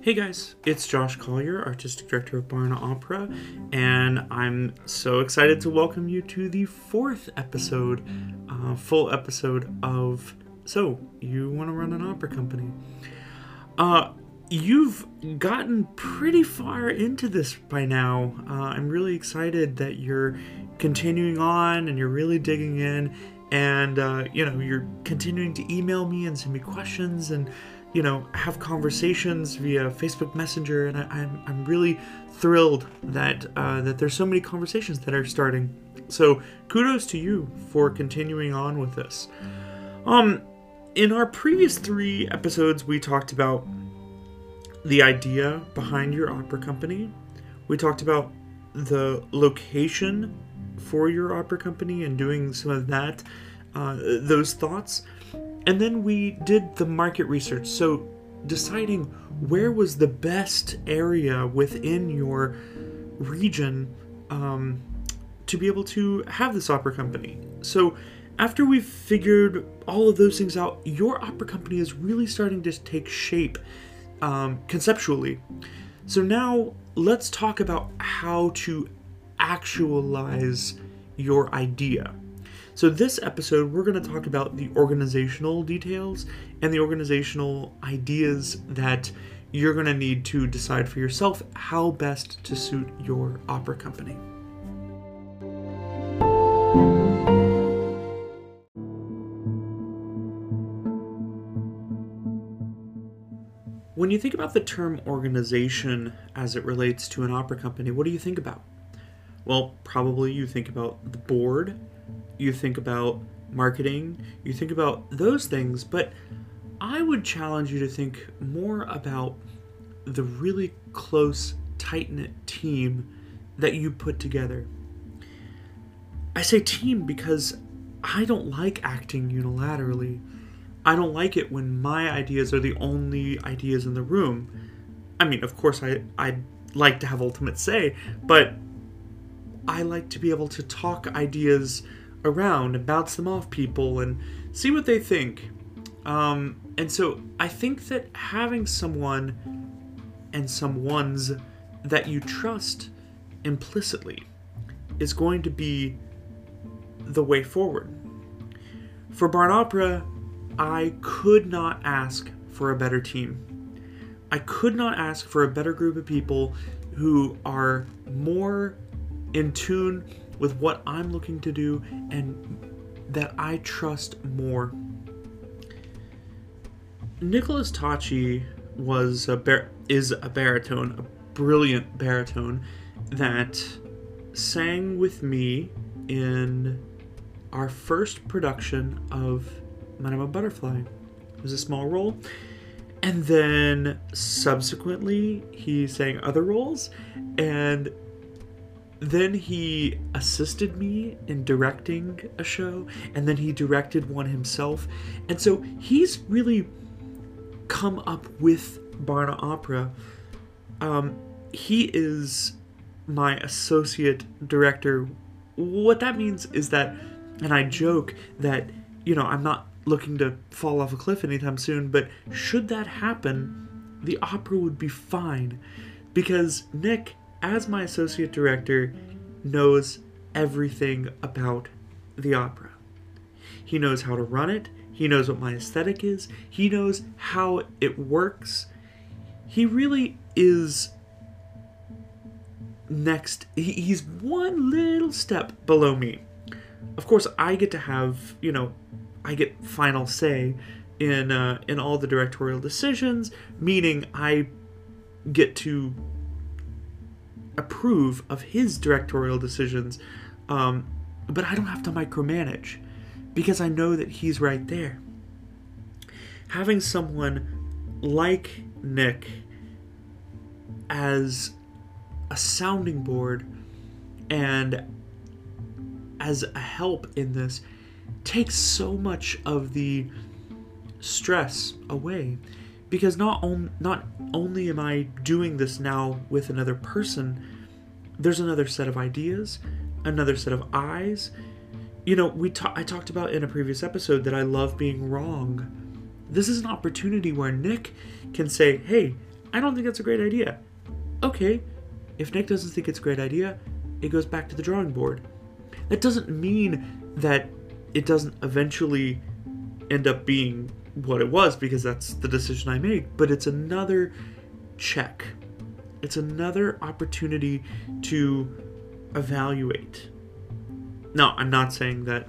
Hey guys, it's Josh Collier, Artistic Director of Barn Opera, and I'm so excited to welcome you to the fourth episode, uh, full episode of So, You Want to Run an Opera Company? Uh, you've gotten pretty far into this by now. Uh, I'm really excited that you're continuing on and you're really digging in, and uh, you know, you're continuing to email me and send me questions and you know, have conversations via Facebook Messenger, and I, am I'm, I'm really thrilled that uh, that there's so many conversations that are starting. So kudos to you for continuing on with this. Um, in our previous three episodes, we talked about the idea behind your opera company. We talked about the location for your opera company and doing some of that, uh, those thoughts. And then we did the market research. So deciding where was the best area within your region um, to be able to have this opera company. So after we've figured all of those things out, your opera company is really starting to take shape um, conceptually. So now let's talk about how to actualize your idea. So, this episode, we're going to talk about the organizational details and the organizational ideas that you're going to need to decide for yourself how best to suit your opera company. When you think about the term organization as it relates to an opera company, what do you think about? Well, probably you think about the board you think about marketing, you think about those things, but I would challenge you to think more about the really close, tight knit team that you put together. I say team because I don't like acting unilaterally. I don't like it when my ideas are the only ideas in the room. I mean, of course, I, I'd like to have ultimate say, but I like to be able to talk ideas around and bounce them off people and see what they think. Um, and so I think that having someone and some ones that you trust implicitly is going to be the way forward. For Barn Opera, I could not ask for a better team. I could not ask for a better group of people who are more in tune with what I'm looking to do and that I trust more. Nicholas Tachi was a bar- is a baritone, a brilliant baritone that sang with me in our first production of Madame Butterfly. It was a small role. And then subsequently, he sang other roles, and then he assisted me in directing a show and then he directed one himself. And so he's really come up with barn opera. Um, he is my associate director. What that means is that and i joke that you know i'm not looking to fall off a cliff anytime soon but should that happen the opera would be fine. Because nick as my associate director, knows everything about the opera. He knows how to run it, he knows what my aesthetic is, he knows how it works. He really is next, he's one little step below me. Of course, I get to have, you know, I get final say in uh, in all the directorial decisions, meaning I get to approve of his directorial decisions, um, but I don't have to micromanage because I know that he's right there. Having someone like Nick as a sounding board and as a help in this takes so much of the stress away because not on, not only am I doing this now with another person, there's another set of ideas, another set of eyes. You know, we ta- I talked about in a previous episode that I love being wrong. This is an opportunity where Nick can say, "Hey, I don't think that's a great idea. Okay, if Nick doesn't think it's a great idea, it goes back to the drawing board. That doesn't mean that it doesn't eventually end up being what it was because that's the decision I made, but it's another check. It's another opportunity to evaluate. No, I'm not saying that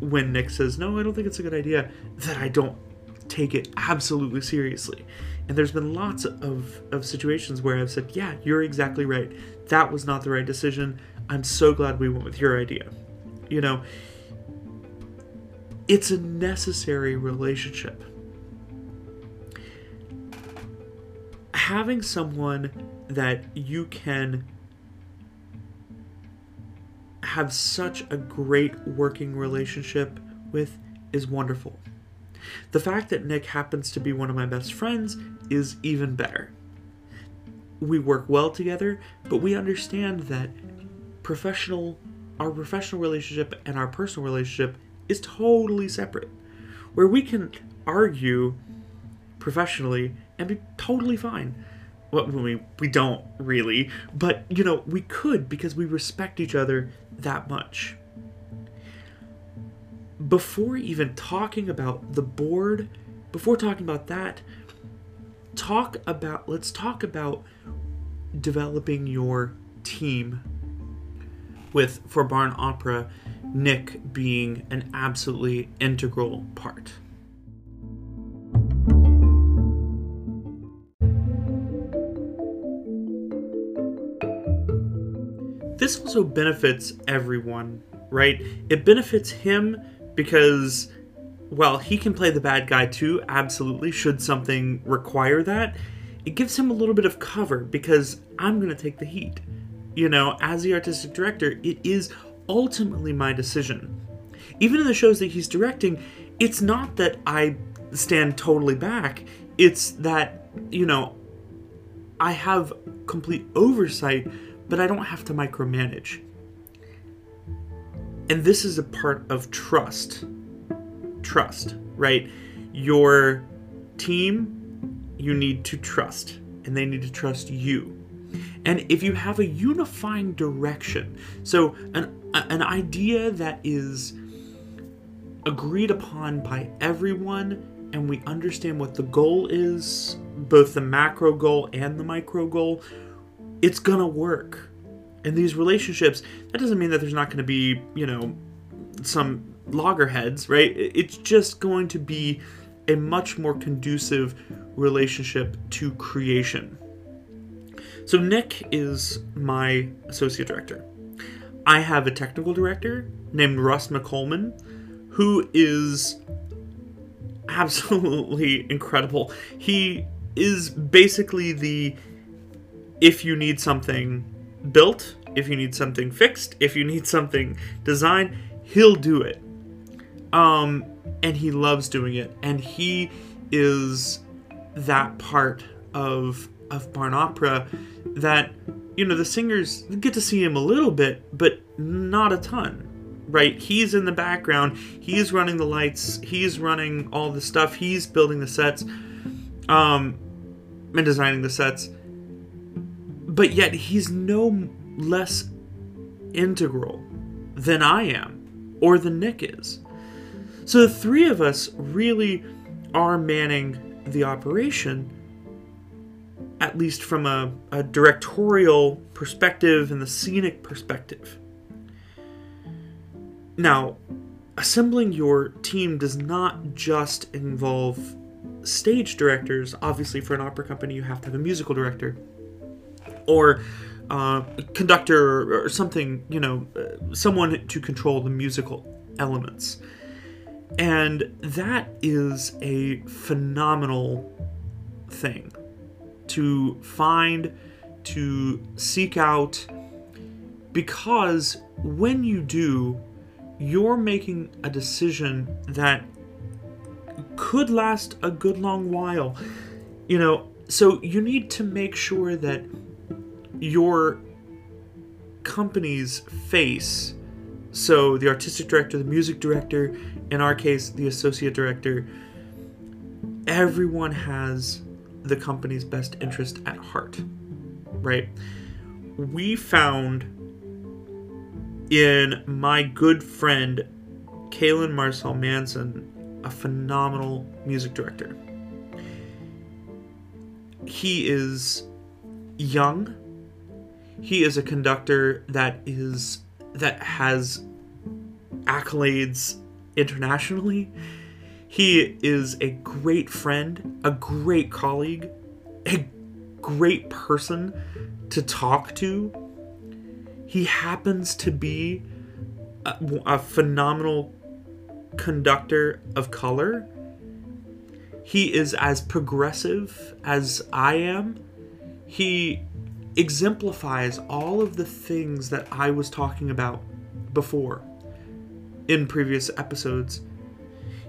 when Nick says, no, I don't think it's a good idea, that I don't take it absolutely seriously. And there's been lots of, of situations where I've said, yeah, you're exactly right. That was not the right decision. I'm so glad we went with your idea. You know, it's a necessary relationship. Having someone that you can have such a great working relationship with is wonderful. The fact that Nick happens to be one of my best friends is even better. We work well together, but we understand that professional our professional relationship and our personal relationship is totally separate. Where we can argue professionally and be totally fine. Well, we, we don't really, but you know, we could because we respect each other that much. Before even talking about the board, before talking about that, talk about let's talk about developing your team with for Barn Opera Nick being an absolutely integral part. This also benefits everyone, right? It benefits him because, well, he can play the bad guy too, absolutely, should something require that. It gives him a little bit of cover because I'm going to take the heat. You know, as the artistic director, it is ultimately my decision. Even in the shows that he's directing, it's not that I stand totally back, it's that, you know, I have complete oversight but I don't have to micromanage. And this is a part of trust. Trust, right? Your team, you need to trust, and they need to trust you. And if you have a unifying direction, so an, an idea that is agreed upon by everyone, and we understand what the goal is, both the macro goal and the micro goal, it's gonna work. In these relationships, that doesn't mean that there's not gonna be, you know, some loggerheads, right? It's just going to be a much more conducive relationship to creation. So, Nick is my associate director. I have a technical director named Russ McColeman, who is absolutely incredible. He is basically the if you need something built, if you need something fixed, if you need something designed, he'll do it. Um, and he loves doing it. And he is that part of of Barn Opera that you know the singers get to see him a little bit, but not a ton. Right? He's in the background. He's running the lights. He's running all the stuff. He's building the sets, um, and designing the sets but yet he's no less integral than I am or than Nick is. So the three of us really are manning the operation, at least from a, a directorial perspective and the scenic perspective. Now, assembling your team does not just involve stage directors. Obviously, for an opera company, you have to have a musical director or uh, conductor or something, you know, uh, someone to control the musical elements. And that is a phenomenal thing to find, to seek out, because when you do, you're making a decision that could last a good long while. You know, so you need to make sure that your company's face. So the artistic director, the music director, in our case, the associate director, everyone has the company's best interest at heart, right? We found in my good friend Kalen Marcel Manson a phenomenal music director. He is young. He is a conductor that is that has accolades internationally. He is a great friend, a great colleague, a great person to talk to. He happens to be a, a phenomenal conductor of color. He is as progressive as I am. He exemplifies all of the things that I was talking about before in previous episodes.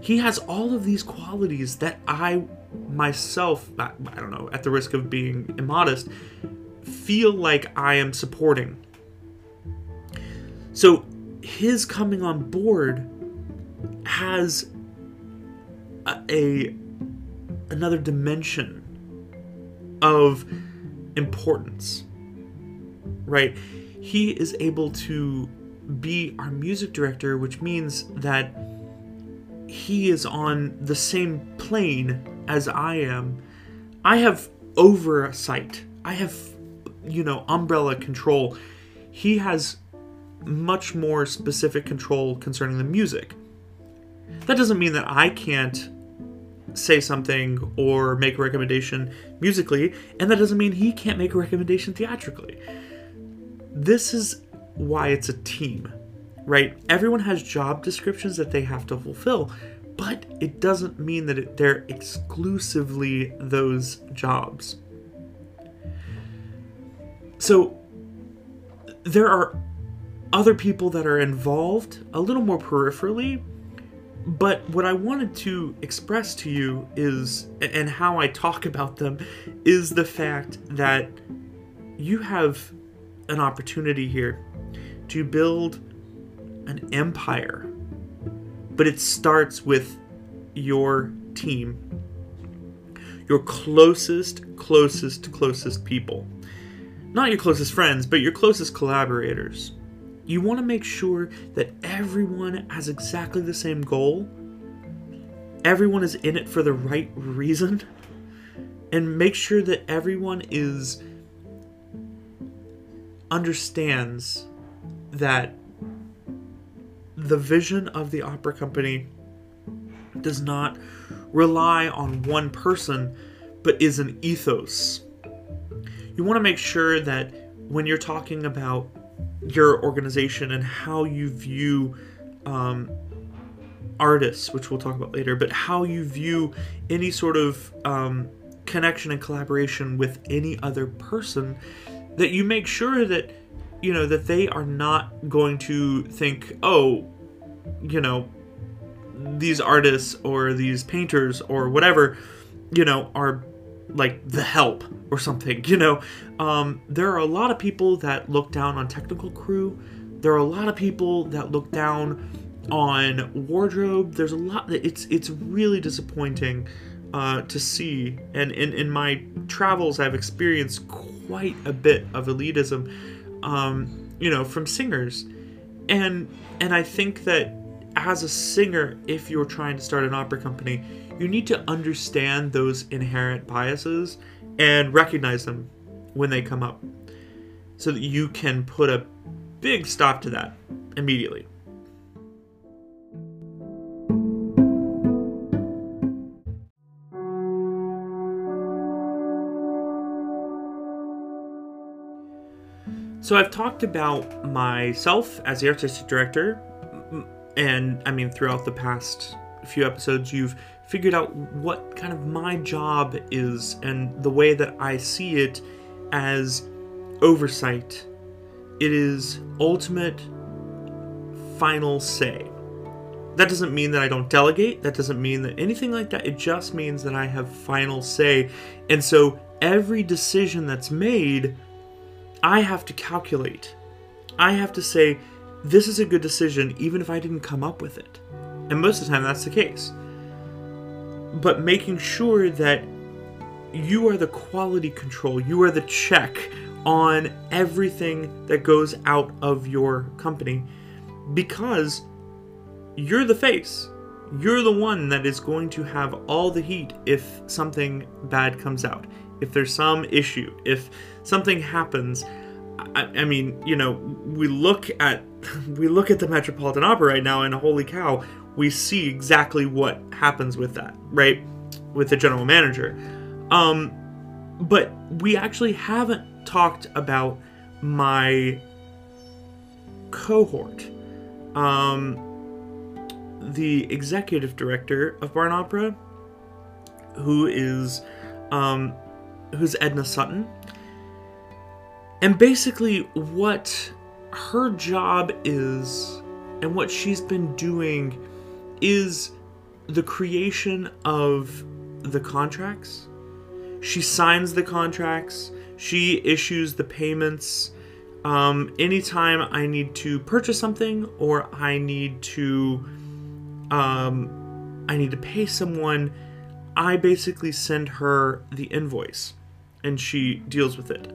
He has all of these qualities that I myself, I, don't know, at the risk of being immodest, feel like I am supporting. So his coming on board has a, a another dimension of importance right he is able to be our music director which means that he is on the same plane as i am i have oversight. I have you know umbrella control. He has much more specific control concerning the music. That doesn't mean that I can't say something or make a recommendation musically, and that doesn't mean he can't make a recommendation theatrically. This is why it's a team, right? Everyone has job descriptions that they have to fulfill, but it doesn't mean that it, they're exclusively those jobs. So there are other people that are involved a little more peripherally but what I wanted to express to you is, and how I talk about them, is the fact that you have an opportunity here to build an empire. But it starts with your team, your closest, closest, closest people. Not your closest friends, but your closest collaborators. You want to make sure that everyone has exactly the same goal, everyone is in it for the right reason, and make sure that everyone is understands that the vision of the opera company does not rely on one person but is an ethos. You want to make sure that when you're talking about your organization and how you view um, artists, which we'll talk about later, but how you view any sort of um, connection and collaboration with any other person, that you make sure that you know that they are not going to think, oh, you know, these artists or these painters or whatever, you know, are like the help or something you know? Um, there are a lot of people that look down on technical crew. There are a lot of people that look down on wardrobe. There's a lot that it's it's really disappointing uh, to see. And in, in my travels i've experienced quite a bit of elitism um, you know from singers and and i think that as a singer if you're trying to start an opera company you need to understand those inherent biases and recognize them when they come up so that you can put a big stop to that immediately. So I've talked about myself as the artistic director, and I mean, throughout the past few episodes, you've figured out what kind of my job is and the way that I see it as oversight. It is ultimate final say. That doesn't mean that I don't delegate. That doesn't mean that anything like that. It just means that I have final say. And so every decision that's made, I have to calculate. I have to say, this is a good decision, even if I didn't come up with it. And most of the time, that's the case but making sure that you are the quality control, you are the check on everything that goes out of your company because you're the face. You're the one that is going to have all the heat if something bad comes out. If there's some issue, if something happens, I, I mean, you know, we look at we look at the Metropolitan Opera right now, and holy cow, we see exactly what happens with that, right? With the general manager. Um, but we actually haven't talked about my cohort. Um, the executive director of Barn Opera, who is um, who's Edna Sutton. And basically, what her job is and what she's been doing is the creation of the contracts. She signs the contracts, she issues the payments. Um, anytime I need to purchase something or I need to um, I need to pay someone, I basically send her the invoice and she deals with it.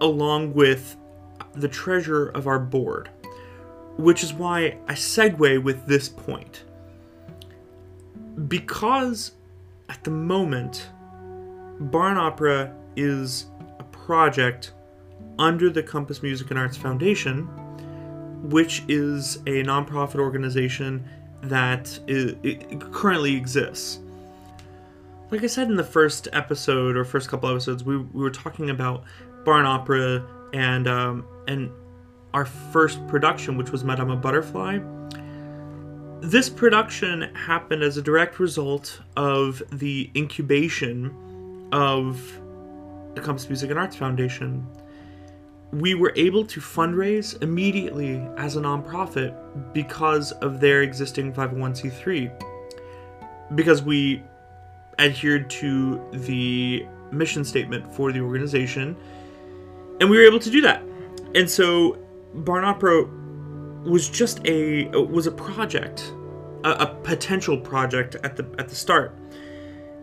Along with the treasurer of our board, which is why I segue with this point. Because at the moment, Barn Opera is a project under the Compass Music and Arts Foundation, which is a nonprofit organization that is, currently exists. Like I said in the first episode or first couple episodes, we, we were talking about Barn Opera and um, and our first production, which was Madame Butterfly. This production happened as a direct result of the incubation of the Compass Music and Arts Foundation. We were able to fundraise immediately as a nonprofit because of their existing 501c3. Because we adhered to the mission statement for the organization, and we were able to do that. And so Barn Opera was just a was a project, a, a potential project at the at the start.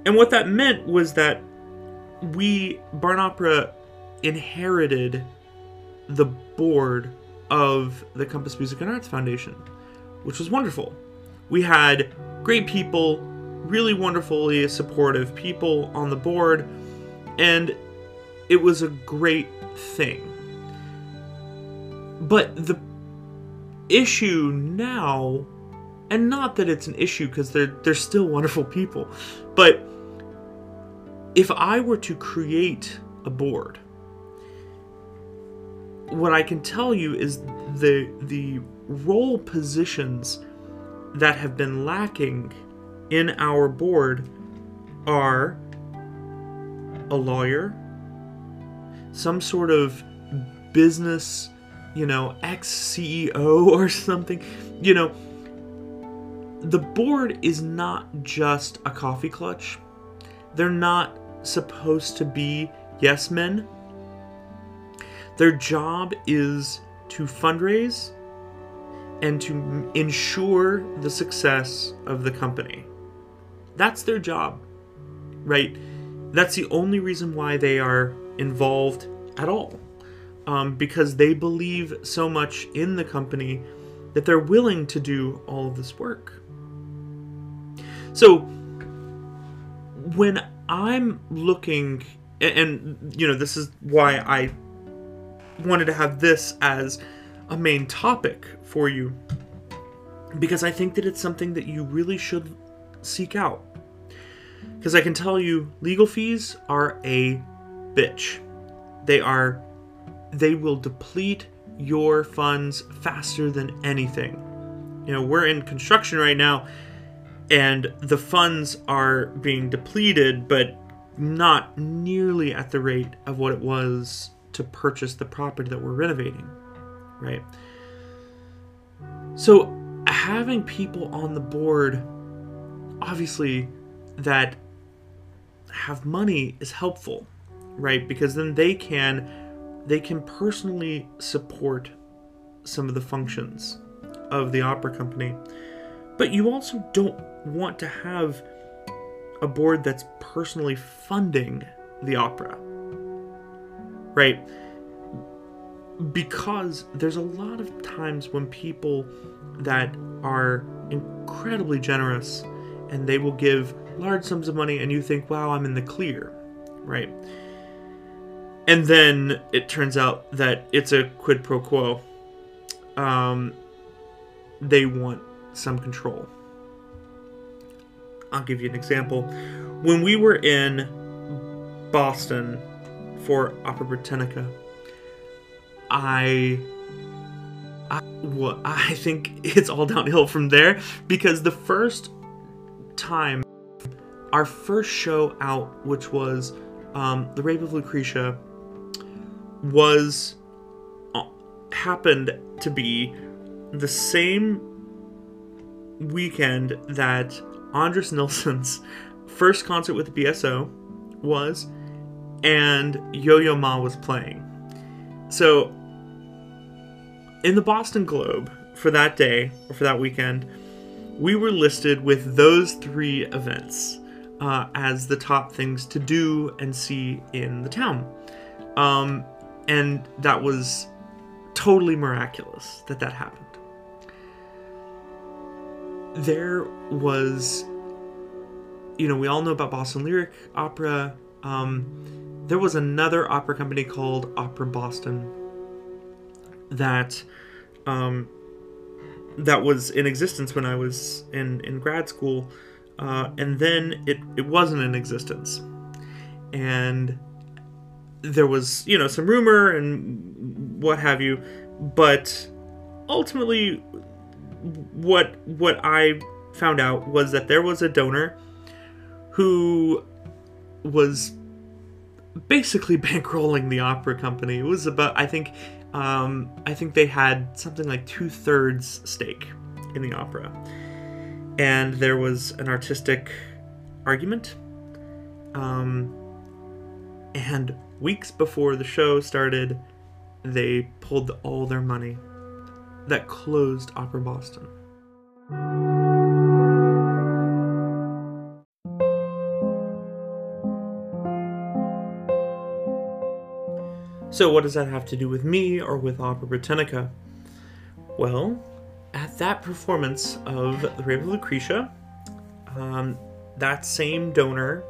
And what that meant was that we Barn Opera inherited the board of the Compass Music and Arts Foundation, which was wonderful. We had great people, really wonderfully supportive people on the board, and it was a great thing. But the issue now, and not that it's an issue because they're they're still wonderful people, but if I were to create a board, what I can tell you is the the role positions that have been lacking in our board are a lawyer, some sort of business, you know, ex CEO or something. You know, the board is not just a coffee clutch. They're not supposed to be yes men. Their job is to fundraise and to ensure the success of the company. That's their job, right? That's the only reason why they are involved at all. Um, because they believe so much in the company that they're willing to do all of this work. So, when I'm looking, and, and you know, this is why I wanted to have this as a main topic for you, because I think that it's something that you really should seek out. Because I can tell you, legal fees are a bitch. They are, they will deplete your funds faster than anything. You know, we're in construction right now, and the funds are being depleted, but not nearly at the rate of what it was to purchase the property that we're renovating, right? So, having people on the board, obviously, that have money is helpful, right? Because then they can they can personally support some of the functions of the opera company but you also don't want to have a board that's personally funding the opera. Right? Because there's a lot of times when people that are incredibly generous and they will give large sums of money and you think, wow, I'm in the clear, right? And then it turns out that it's a quid pro quo. Um, they want some control. I'll give you an example. When we were in Boston for Opera Brittenica, I I, well, I think it's all downhill from there because the first time, our first show out, which was um, The Rape of Lucretia, was uh, happened to be the same weekend that Andris Nelsons' first concert with the BSO was, and Yo Yo Ma was playing. So, in the Boston Globe for that day, or for that weekend, we were listed with those three events uh, as the top things to do and see in the town. Um, and that was totally miraculous that that happened. There was, you know, we all know about Boston Lyric Opera. Um, there was another opera company called Opera Boston that um, that was in existence when I was in, in grad school, uh, and then it, it wasn't in existence. And there was, you know, some rumor and what have you, but ultimately, what what I found out was that there was a donor who was basically bankrolling the opera company. It was about, I think, um, I think they had something like two thirds stake in the opera. And there was an artistic argument. Um, and weeks before the show started, they pulled all their money. That closed Opera Boston. So, what does that have to do with me or with Opera Brittenica? Well, at that performance of The Rape of Lucretia, um, that same donor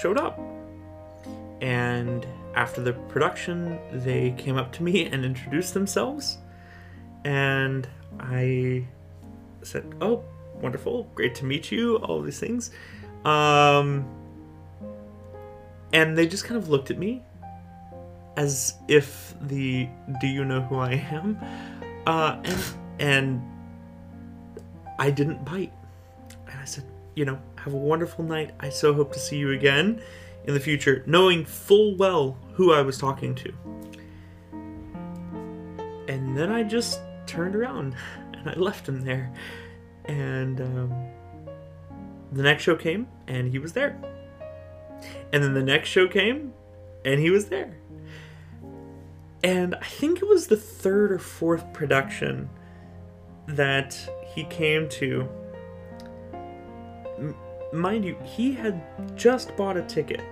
showed up. And after the production, they came up to me and introduced themselves. And I said, Oh, wonderful, great to meet you, all these things. Um, and they just kind of looked at me as if the "Do you know who I am?" Uh, and and I didn't bite, and I said, "You know, have a wonderful night. I so hope to see you again in the future," knowing full well who I was talking to. And then I just turned around and I left him there, and um, the next show came and he was there. And then the next show came and he was there and I think it was the third or fourth production that he came to. M- mind you, he had just bought a ticket,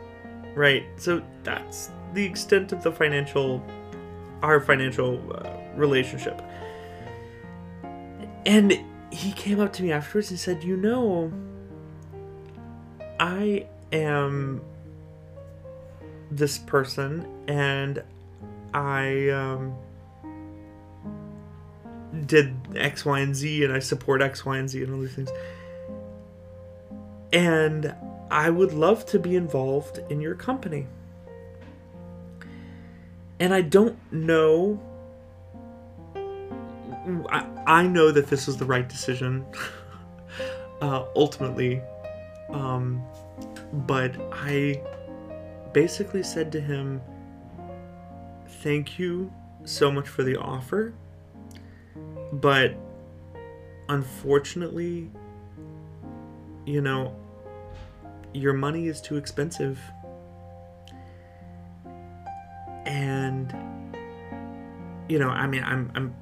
right? So that's the extent of the financial, our financial uh, relationship. And he came up to me afterwards and said, You know, I am this person and I um, did X, Y, and Z, and I support X, Y, and Z, and all these things. And I would love to be involved in your company. And I don't know. I, I know that this was the right decision, uh, ultimately. Um, but I basically said to him, thank you so much for the offer, but unfortunately, you know, your money is too expensive. And you know, I mean, I'm I'm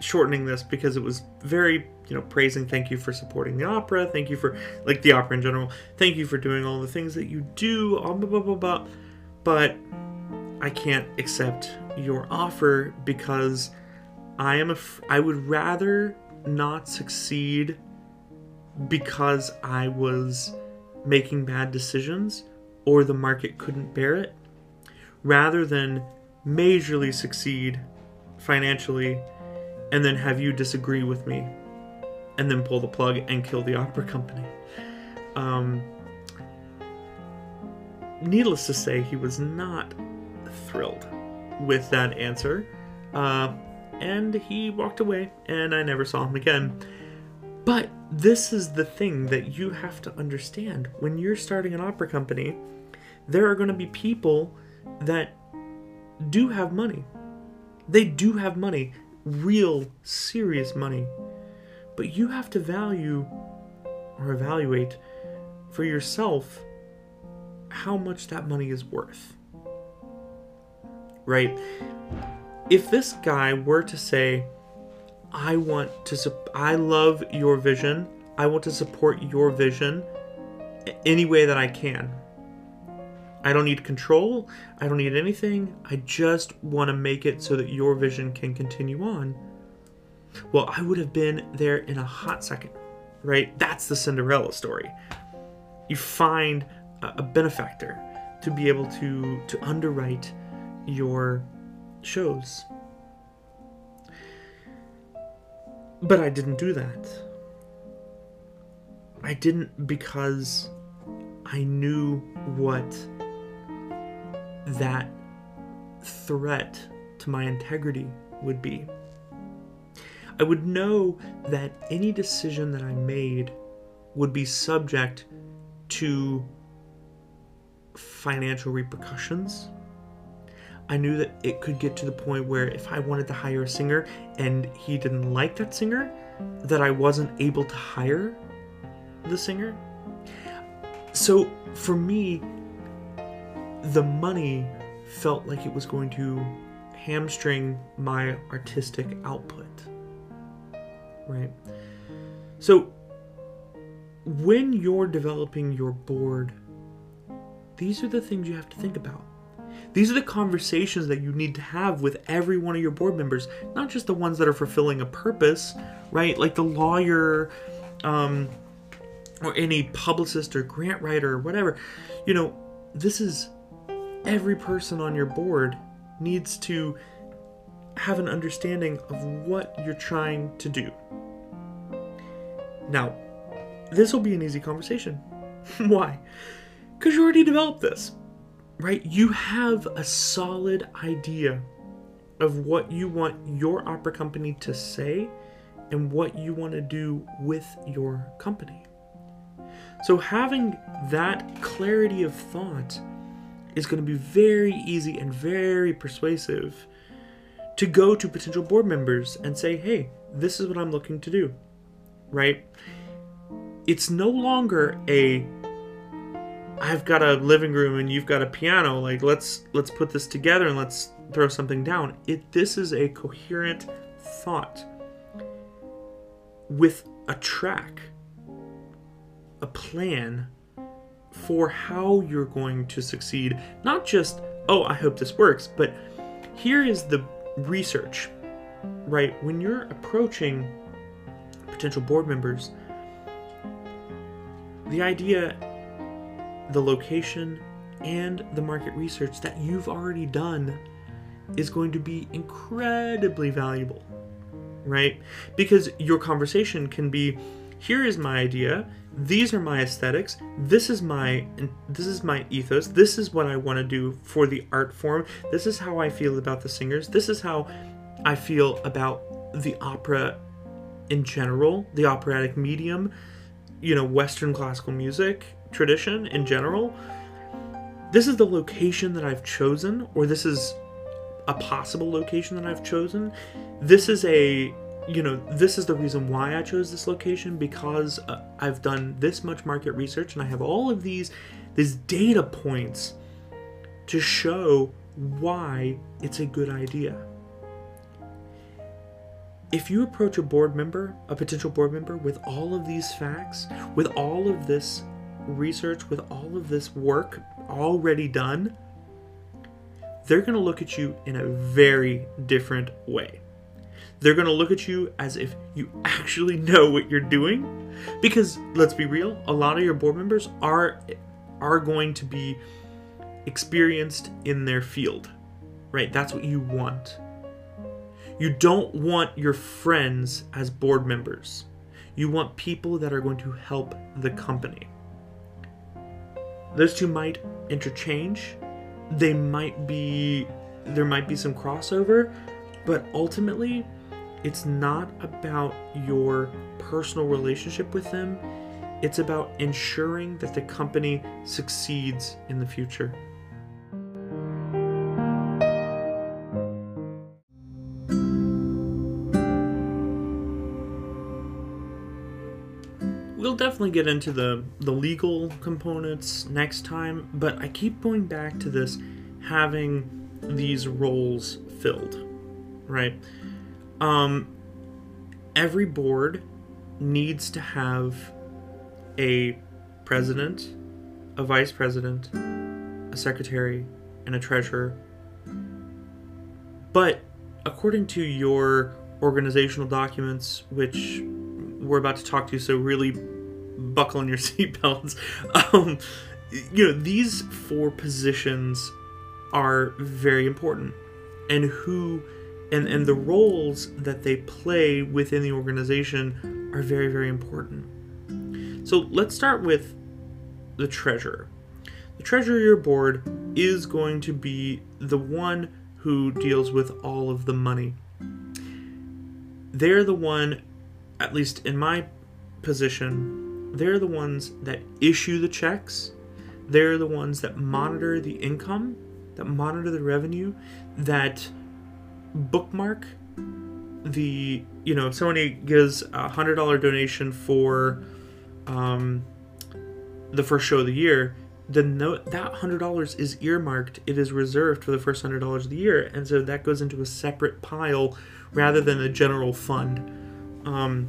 shortening this because it was very you know praising thank you for supporting the opera thank you for like the opera in general thank you for doing all the things that you do blah blah blah blah, blah. but i can't accept your offer because i am a f- i would rather not succeed because i was making bad decisions or the market couldn't bear it rather than majorly succeed financially and then have you disagree with me and then pull the plug and kill the opera company. Um, needless to say, he was not thrilled with that answer. Uh, and he walked away, and I never saw him again. But this is the thing that you have to understand. When you're starting an opera company, there are going to be people that do have money. They do have money real, serious money. But you have to value or evaluate for yourself how much that money is worth. Right? If this guy were to say, I want to, su- I love your vision, I want to support your vision any way that I can. I don't need control. I don't need anything. I just want to make it so that your vision can continue on. Well, I would have been there in a hot second, right? That's the Cinderella story. You find a benefactor to be able to to underwrite your shows. But I didn't do that. I didn't because I knew what that threat to my integrity would be. I would know that any decision that I made would be subject to financial repercussions. I knew that it could get to the point where if I wanted to hire a singer and he didn't like that singer, that I wasn't able to hire the singer. So for me, the money felt like it was going to hamstring my artistic output. Right? So, when you're developing your board, these are the things you have to think about. These are the conversations that you need to have with every one of your board members, not just the ones that are fulfilling a purpose, right? Like the lawyer, um, or any publicist or grant writer or whatever. You know, this is every person on your board needs to have an understanding of what you're trying to do. Now, this will be an easy conversation. Why? Because you already developed this, right? You have a solid idea of what you want your opera company to say and what you want to do with your company. So, having that clarity of thought is going to be very easy and very persuasive to go to potential board members and say, hey, this is what I'm looking to do. Right? It's no longer a I've got a living room and you've got a piano, like let's let's put this together and let's throw something down. It this is a coherent thought with a track, a plan for how you're going to succeed. Not just, oh, I hope this works, but here is the research, right? When you're approaching potential board members, the idea, the location, and the market research that you've already done is going to be incredibly valuable, right? Because your conversation can be here is my idea, these are my aesthetics. This is my this is my ethos. This is what i want to do for the art form. This is how i feel about the singers. This is how i feel about the opera in general the operatic medium you know western classical music tradition in general this is the location that i've chosen or this is a possible location that i've chosen this is a you know, this is the reason why I chose this location because uh, I've done this much market research and I have all of these these data points to show why it's a good idea. if you approach a board member, a potential board member, with all of these facts, with all of this research, with all of this work already done, they're going to look at you in a very different way. They're going to look at you as if you actually know what you're doing because let's be real, a lot of your board members are are going to be experienced in their field. Right? That's what you want. You don't want your friends as board members. You want people that are going to help the company. Those two might interchange. They might be there might be some crossover, but ultimately it's not about your personal relationship with them. It's about ensuring that the company succeeds in the future. Definitely get into the, the legal components next time, but I keep going back to this having these roles filled, right? Um, every board needs to have a president, a vice president, a secretary, and a treasurer. But according to your organizational documents, which we're about to talk to, so really buckle in your seatbelts. Um, you know, these four positions are very important, and who and and the roles that they play within the organization are very very important. So let's start with the treasurer. The treasurer board is going to be the one who deals with all of the money. They're the one, at least in my position, they're the ones that issue the checks. They're the ones that monitor the income, that monitor the revenue, that bookmark the, you know, if somebody gives a $100 donation for um, the first show of the year, then that hundred dollars is earmarked. It is reserved for the first hundred dollars of the year, and so that goes into a separate pile rather than a general fund. Um,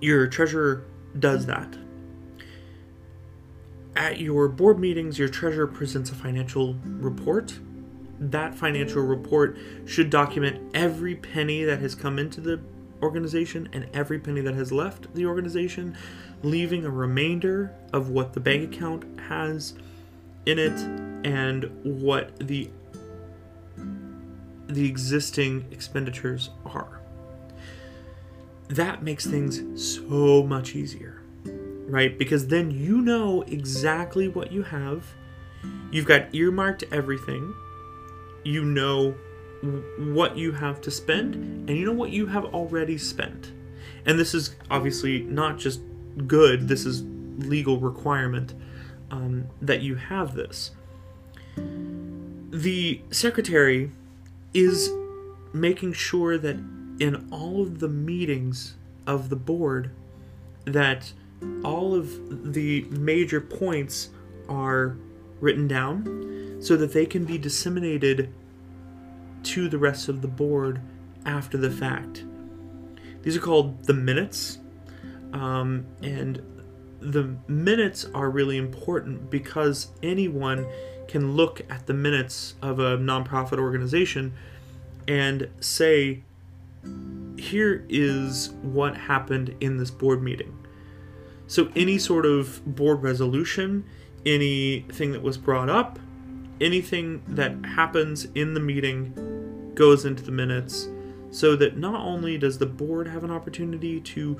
your treasurer does that. At your board meetings, your treasurer presents a financial report. That financial report should document every penny that has come into the organization and every penny that has left the organization leaving a remainder of what the bank account has in it and what the the existing expenditures are. That makes things so much easier, right? Because then you know exactly what you have. You've got earmarked everything. You know what you have to spend, and you know what you have already spent. And this is obviously not just good, this is legal requirement um, that you have this. The secretary is making sure that in all of the meetings of the board that all of the major points are written down so that they can be disseminated to the rest of the board after the fact. These are called the minutes, um, and the minutes are really important because anyone can look at the minutes of a nonprofit organization and say, here is what happened in this board meeting. So, any sort of board resolution, anything that was brought up, anything that happens in the meeting goes into the minutes so that not only does the board have an opportunity to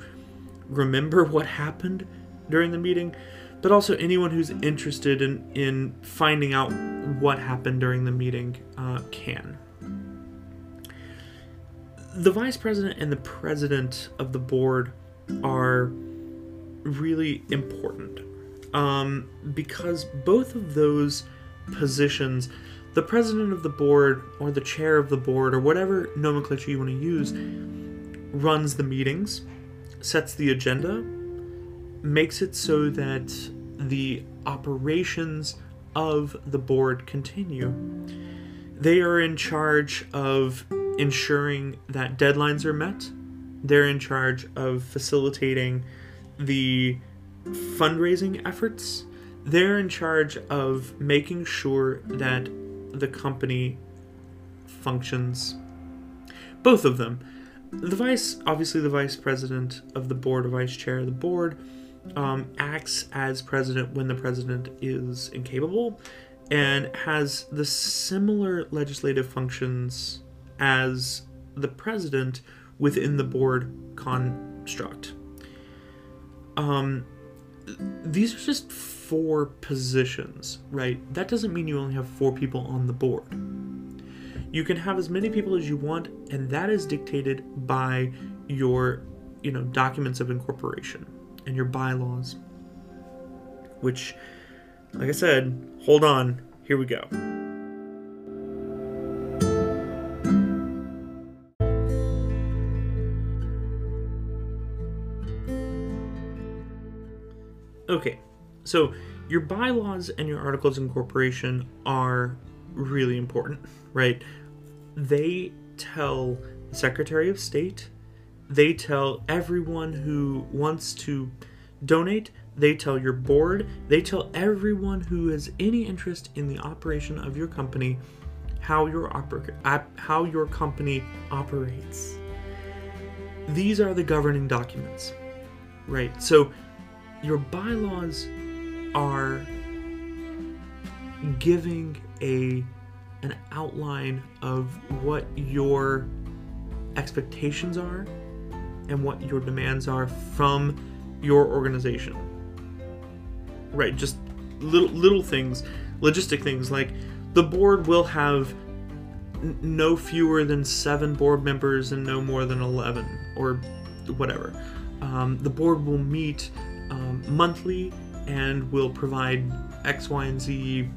remember what happened during the meeting, but also anyone who's interested in, in finding out what happened during the meeting uh, can. The vice president and the president of the board are really important um, because both of those positions, the president of the board or the chair of the board or whatever nomenclature you want to use, runs the meetings sets the agenda, makes it so that the operations of the board continue. They are in charge of ensuring that deadlines are met. They're in charge of facilitating the fundraising efforts. They're in charge of making sure that the company functions. Both of them. The vice, obviously, the vice president of the board, or vice chair of the board, um, acts as president when the president is incapable and has the similar legislative functions as the president within the board construct. Um, these are just four positions, right? That doesn't mean you only have four people on the board. You can have as many people as you want, and that is dictated by your, you know, documents of incorporation and your bylaws. Which, like I said, hold on, here we go. Okay, so your bylaws and your articles of incorporation are really important, right? They tell the Secretary of State, they tell everyone who wants to donate, they tell your board, they tell everyone who has any interest in the operation of your company how your oper- how your company operates. These are the governing documents. Right? So your bylaws are giving a an outline of what your expectations are and what your demands are from your organization. Right, just little little things, logistic things like the board will have n- no fewer than seven board members and no more than 11 or whatever. Um, the board will meet um, monthly and will provide X, Y, and Z,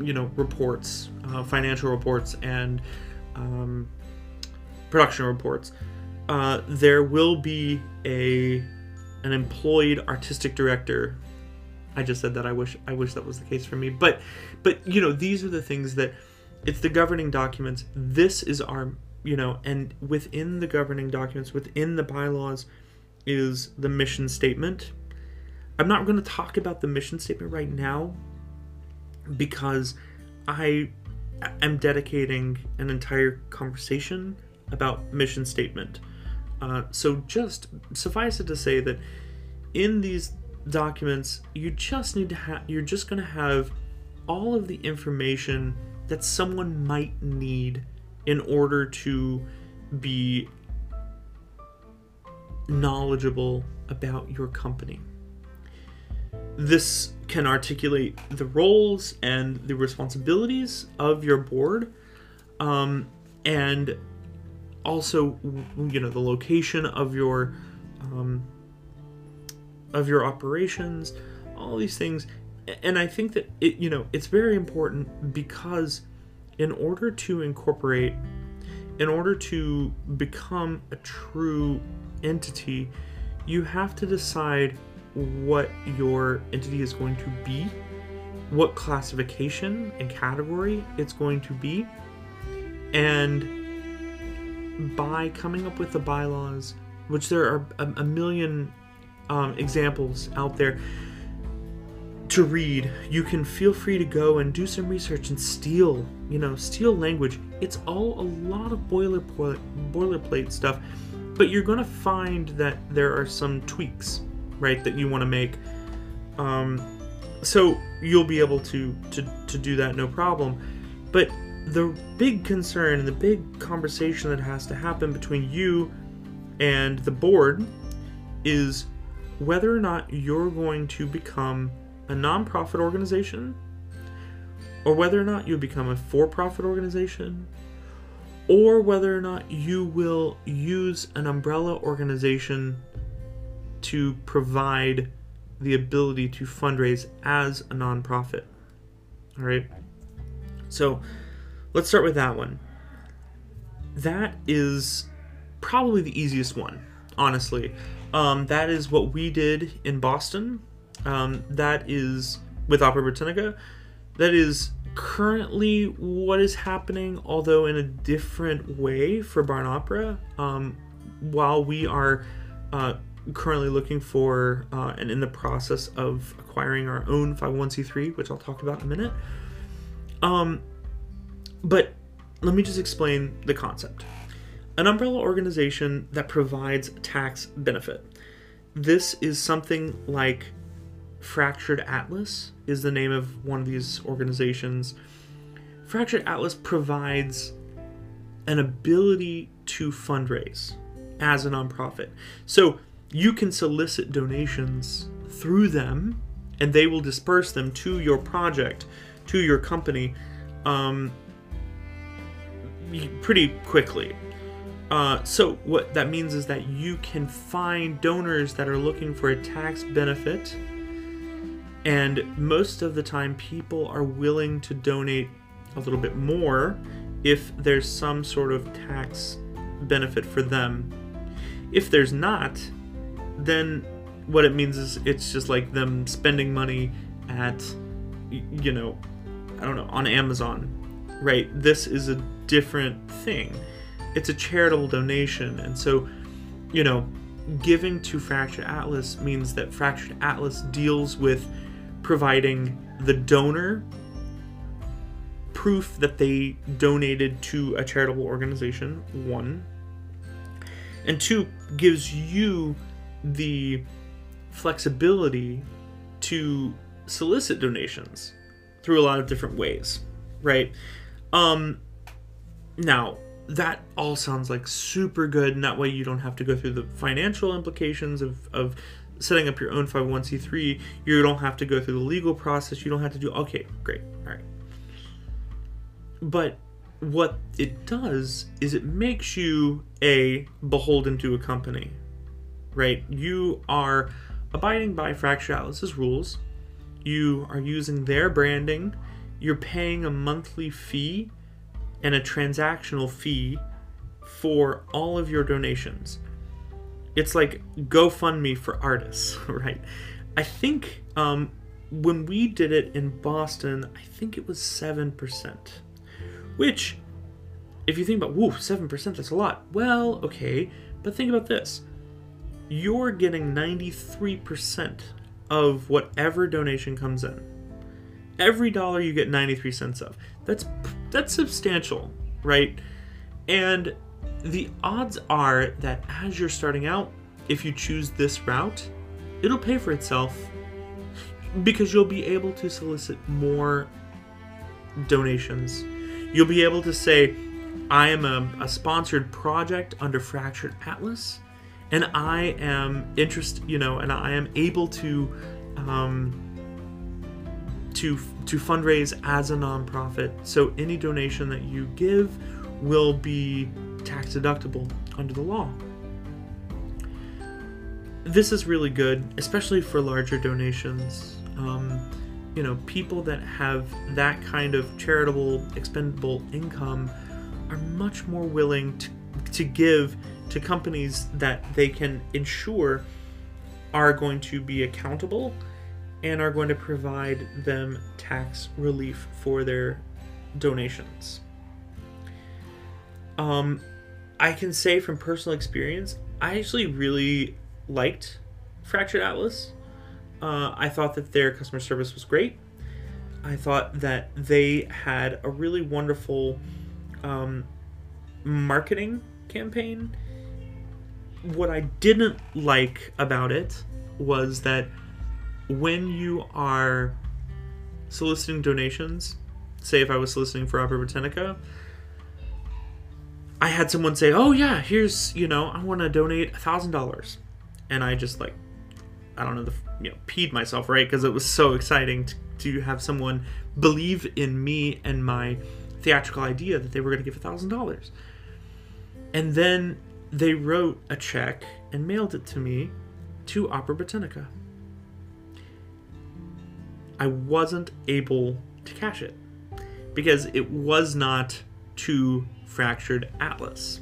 you know, reports, uh, financial reports, and um, production reports. Uh, there will be a an employed artistic director. I just said that. I wish I wish that was the case for me. But but you know, these are the things that it's the governing documents. This is our you know, and within the governing documents, within the bylaws, is the mission statement I'm not going to talk about the mission statement right now because I am dedicating an entire conversation about mission statement. Uh, so just suffice it to say that in these documents, you just need to have, you're just going to have all of the information that someone might need in order to be knowledgeable about your company. This can articulate the roles and the responsibilities of your board, um, and also, you know, the location of your um, of your operations, all these things. And I think that it, you know, it's very important because in order to incorporate, in order to become a true entity, you have to decide what your entity is going to be, what classification and category it's going to be, and by coming up with the bylaws, which there are a, a million um, examples out there to read, you can feel free to go and do some research and steal, you know, steal language. It's all a lot of boilerplate, boilerplate stuff, but you're going to find that there are some tweaks right that you want to make. Um, so you'll be able to, to to do that no problem. But the big concern and the big conversation that has to happen between you and the board is whether or not you're going to become a nonprofit organization or whether or not you become a for-profit organization or whether or not you will use an umbrella organization to provide the ability to fundraise as a nonprofit. All right. So let's start with that one. That is probably the easiest one, honestly. Um, that is what we did in Boston. Um, that is with Opera Brittenica. That is currently what is happening, although in a different way for Barn Opera. Um, while we are uh, currently looking for uh, and in the process of acquiring our own 501c3, which I'll talk about in a minute. Um, but let me just explain the concept. An umbrella organization that provides tax benefit. This is something like Fractured Atlas is the name of one of these organizations. Fractured Atlas provides an ability to fundraise as a nonprofit. So you can solicit donations through them and they will disperse them to your project, to your company, um, pretty quickly. Uh, so what that means is that you can find donors that are looking for a tax benefit and most of the time people are willing to donate a little bit more if there's some sort of tax benefit for them if there's not then what it means is it's just like them spending money at you know i don't know on amazon right? This is a different thing. It's a charitable donation. And so you know giving to fractured atlas means that fractured atlas deals with providing the donor proof that they donated to a charitable organization one. And two gives you the flexibility to solicit donations through a lot of different ways, right? Um, now, that all sounds like super good, and that way you don't have to go through the financial implications of, of setting up your own 501c3. You don't have to go through the legal process. You don't have to do, okay, great, all right. But what it does is it makes you a beholden to a company, right? You are abiding by Fractured Atlas's rules. You are using their branding. You're paying a monthly fee and a transactional fee for all of your donations. It's like GoFundMe for artists, right? I think um, when we did it in Boston, I think it was 7%. Which, if you think about, whoa, 7%, that's a lot. Well, okay, but think about this. You're getting 93% of whatever donation comes in. Every dollar you get 93 cents of. That's that's substantial, right? And the odds are that as you're starting out, if you choose this route, it'll pay for itself because you'll be able to solicit more donations You'll be able to say, I am a, a sponsored project under Fractured Atlas, and I am interested, you know, and I am able to um, to to fundraise as a nonprofit. So any donation that you give will be tax deductible under the law. This is really good, especially for larger donations. Um, you know, people that have that kind of charitable, expendable income are much more willing to, to give to companies that they can ensure are going to be accountable and are going to provide them tax relief for their donations. Um, I can say from personal experience, I actually really liked Fractured Atlas. Uh, I thought that their customer service was great. I thought that they had a really wonderful um, marketing campaign. What I didn't like about it was that when you are soliciting donations, say if I was soliciting for Opera Brittenica, I had someone say, "Oh yeah, here's you know I want to donate a thousand dollars," and I just like I don't know the you know peed myself right? Because it was so exciting to, to have someone believe in me and my theatrical idea that they were going to give a thousand dollars. And then they wrote a check and mailed it to me to opera brittenica. I wasn't able to cash it because it was not to fractured atlas.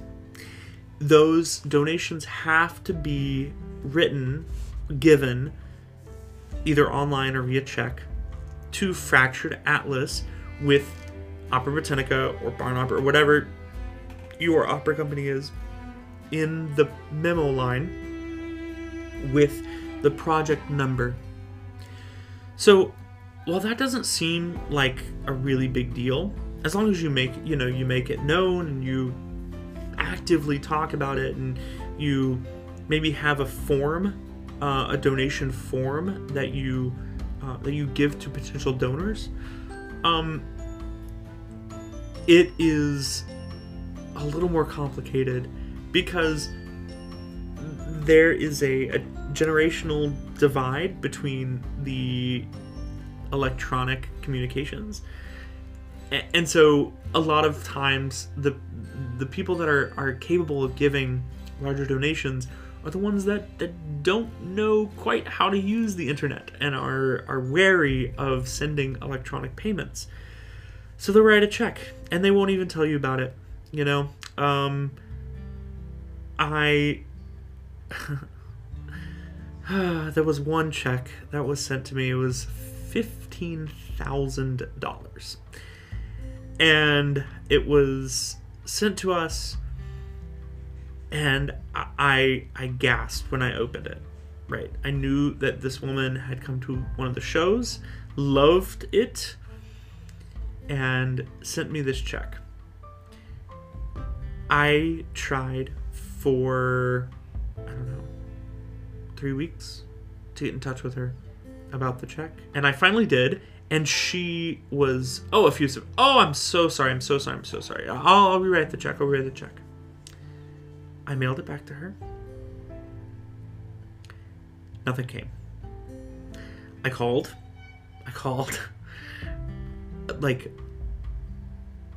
Those donations have to be written given either online or via check to Fractured Atlas, with Opera Brittenica or Barn Opera or whatever your opera company is in the memo line with the project number. So, while that doesn't seem like a really big deal, as long as you make, you know, you make it known and you actively talk about it and you maybe have a form, uh, a donation form that you uh, that you give to potential donors, um, it is a little more complicated because there is a, a generational divide between the electronic communications. And so a lot of times the the people that are, are capable of giving larger donations are the ones that, that don't know quite how to use the internet and are are wary of sending electronic payments. So they'll write a check and they won't even tell you about it you know? Um i there was one check that was sent to me. It was fifteen thousand dollars, and it was sent to us. And I I gasped when I opened it. Right, I knew that this woman had come to one of the shows, loved it, and sent me this check. I tried for I don't know three weeks to get in touch with her about the check. And I finally did. And she was, oh, effusive. Oh, I'm so sorry. I'm so sorry. I'm so sorry. I'll, I'll rewrite the check. I'll rewrite the check. I mailed it back to her. Nothing came. I called. I called. like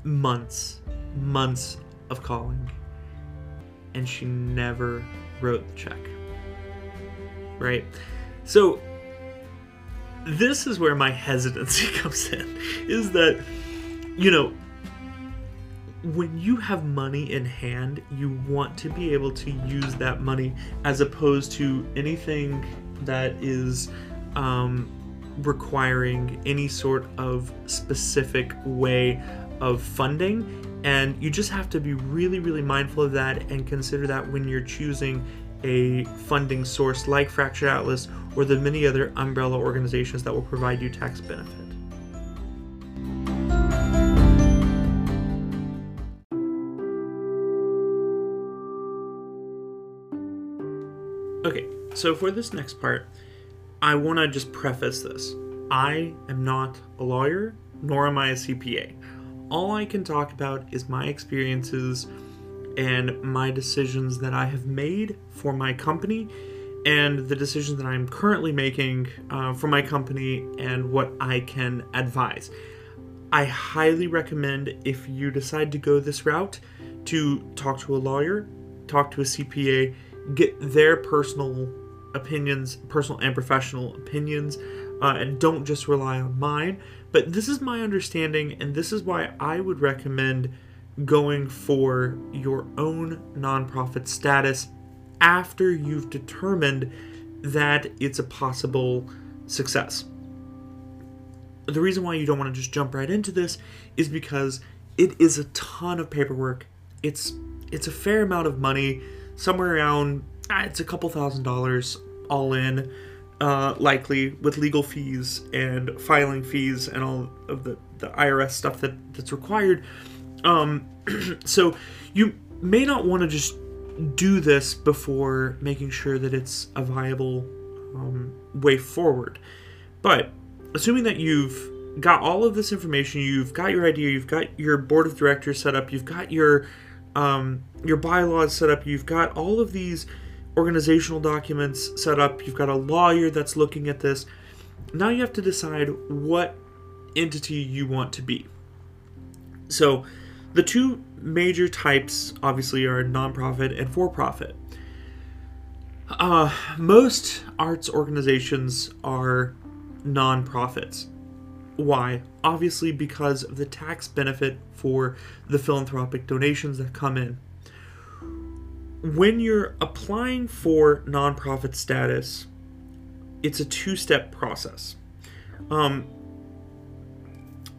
months, months of calling. And she never wrote the check right? So this is where my hesitancy comes in is that you know when you have money in hand you want to be able to use that money as opposed to anything that is um, requiring any sort of specific way of funding and you just have to be really really mindful of that and consider that when you're choosing a funding source like Fractured Atlas or the many other umbrella organizations that will provide you tax benefit. Okay, so for this next part, I want to just preface this. I am not a lawyer, nor am I a CPA. All I can talk about is my experiences and my decisions that I have made for my company and the decisions that I'm currently making uh, for my company and what I can advise. I highly recommend if you decide to go this route to talk to a lawyer, talk to a CPA, get their personal opinions, personal and professional opinions, uh, and don't just rely on mine. But this is my understanding, and this is why I would recommend going for your own nonprofit status after you've determined that it's a possible success. The reason why you don't want to just jump right into this is because it is a ton of paperwork. It's it's a fair amount of money, somewhere around ah, it's a couple thousand dollars all in, uh, likely with legal fees and filing fees and all of the, the IRS stuff that, that's required. Um, so you may not want to just do this before making sure that it's a viable um, way forward. But assuming that you've got all of this information, you've got your idea, you've got your board of directors set up, you've got your um, your bylaws set up, you've got all of these organizational documents set up, you've got a lawyer that's looking at this. Now you have to decide what entity you want to be. So the two major types, obviously, are nonprofit and for profit. Uh, most arts organizations are nonprofits. Why? Obviously, because of the tax benefit for the philanthropic donations that come in. When you're applying for nonprofit status, it's a two step process. Um,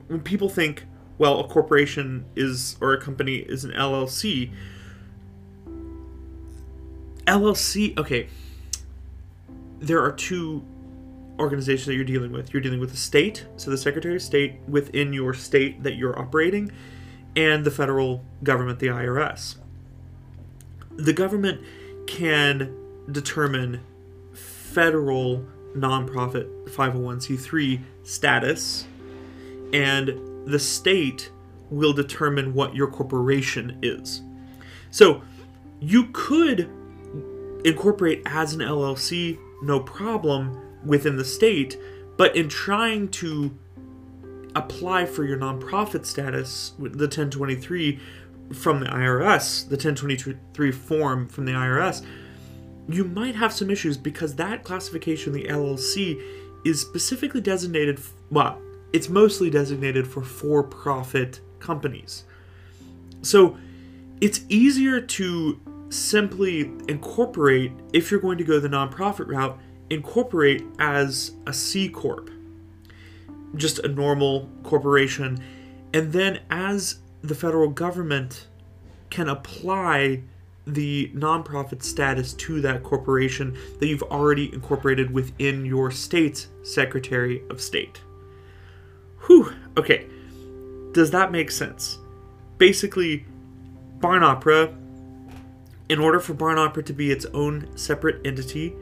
when people think, well, a corporation is or a company is an LLC. LLC, okay. There are two organizations that you're dealing with. You're dealing with the state, so the Secretary of State within your state that you're operating, and the federal government, the IRS. The government can determine federal nonprofit 501c3 status, and the state will determine what your corporation is. So you could incorporate as an LLC, no problem, within the state, but in trying to apply for your nonprofit status, with the 1023 from the IRS, the 1023 form from the IRS, you might have some issues because that classification, the LLC, is specifically designated, well, it's mostly designated for for profit companies. So it's easier to simply incorporate, if you're going to go the nonprofit route, incorporate as a C Corp, just a normal corporation. And then as the federal government can apply the nonprofit status to that corporation that you've already incorporated within your state's Secretary of State. Whew, okay. Does that make sense? Basically, Barn Opera, in order for Barn Opera to be its own separate entity,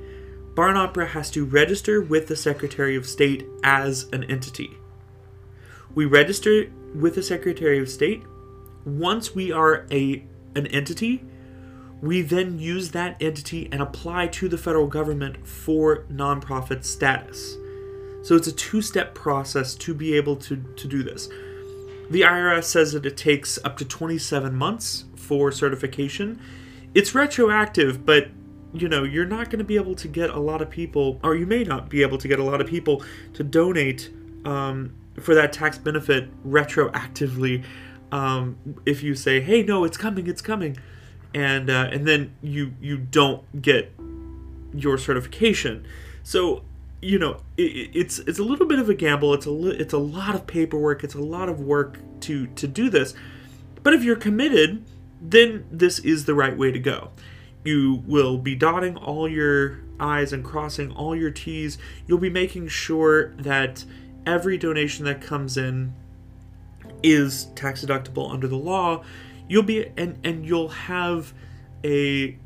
Barn Opera has to register with the Secretary of State as an entity. We register with the Secretary of State. Once we are a an entity, we then use that entity and apply to the federal government for nonprofit status. So it's a two step process to be able to, to do this. The IRS says that it takes up to 27 months for certification. It's retroactive, but you know, you're not going to be able to get a lot of people, or you may not be able to get a lot of people to donate um, for that tax benefit retroactively um, if you say, hey, no, it's coming, it's coming and uh, and then you you don't get your certification. So you know it, it's it's a little bit of a gamble. It's a li- it's a lot of paperwork. It's a lot of work to to do this. But if you're committed, then this is the right way to go. You will be dotting all your I's and crossing all your T's. You'll be making sure that every donation that comes in is tax deductible under the law you'll be and and you'll have a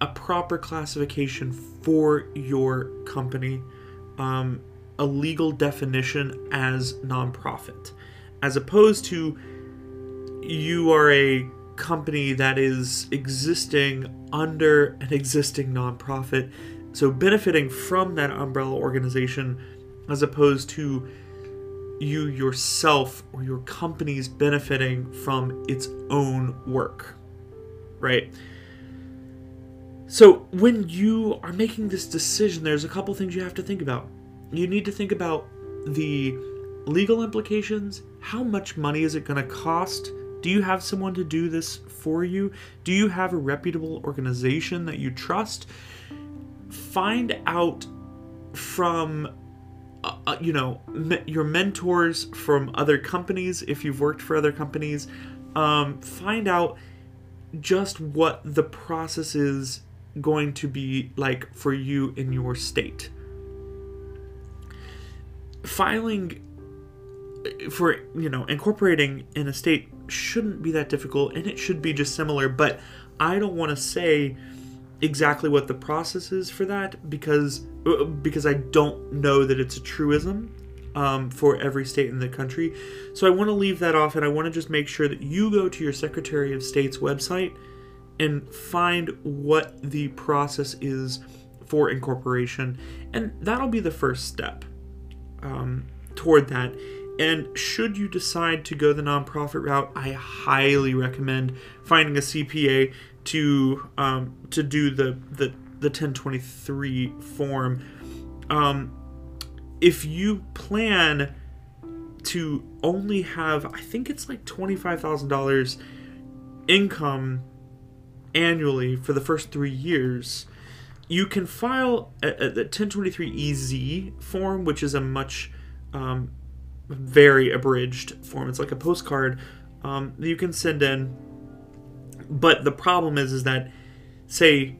a proper classification for your company um, a legal definition as nonprofit as opposed to you are a company that is existing under an existing nonprofit so benefiting from that umbrella organization as opposed to you yourself or your company's benefiting from its own work, right? So, when you are making this decision, there's a couple things you have to think about. You need to think about the legal implications. How much money is it going to cost? Do you have someone to do this for you? Do you have a reputable organization that you trust? Find out from uh, you know me- your mentors from other companies if you've worked for other companies um, find out just what the process is going to be like for you in your state. Filing uh, for you know incorporating in a state shouldn't be that difficult and it should be just similar but i don't want to say exactly what the process is for that because uh, because I don't know that it's a truism um, for every state in the country. So I want to leave that off and I want to just make sure that you go to your Secretary of State's website and find what the process is for incorporation, and that'll be the first step um, toward that. And should you decide to go the nonprofit route, I highly recommend finding a CPA to um, to do the the the 1023 form. Um, if you plan to only have, I think it's like $25,000 income annually for the first three years, you can file a, a, 1023EZ form, which is a much um, very abridged form. It's like a postcard um, that you can send in. But the problem is, is that say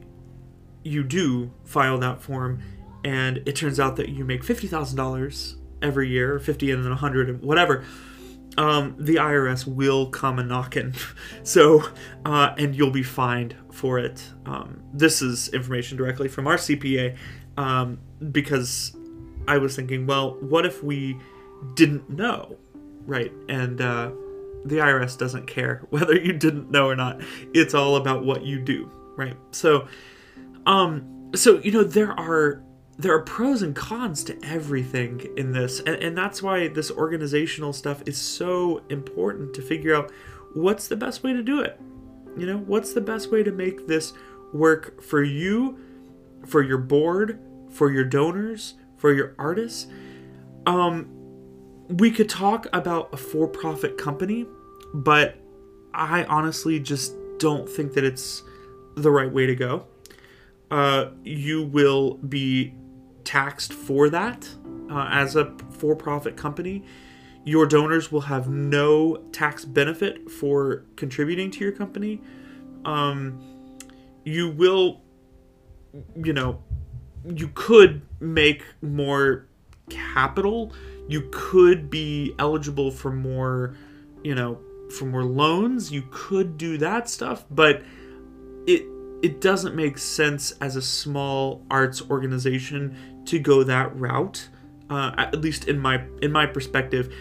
you do file that form, and it turns out that you make fifty thousand dollars every year, fifty and then a hundred and whatever. Um, the IRS will come a knocking, so uh, and you'll be fined for it. Um, this is information directly from our CPA um, because I was thinking, well, what if we didn't know, right? And uh, the IRS doesn't care whether you didn't know or not. It's all about what you do, right? So, um, so you know there are there are pros and cons to everything in this, and, and that's why this organizational stuff is so important to figure out what's the best way to do it. You know, what's the best way to make this work for you, for your board, for your donors, for your artists. Um, we could talk about a for-profit company, but I honestly just don't think that it's the right way to go. Uh, you will be taxed for that uh, as a for-profit company. Your donors will have no tax benefit for contributing to your company. Um, you will, you know, you could make more capital. You could be eligible for more, you know, for more loans. You could do that stuff, but it it doesn't make sense as a small arts organization to go that route. Uh, at least in my in my perspective,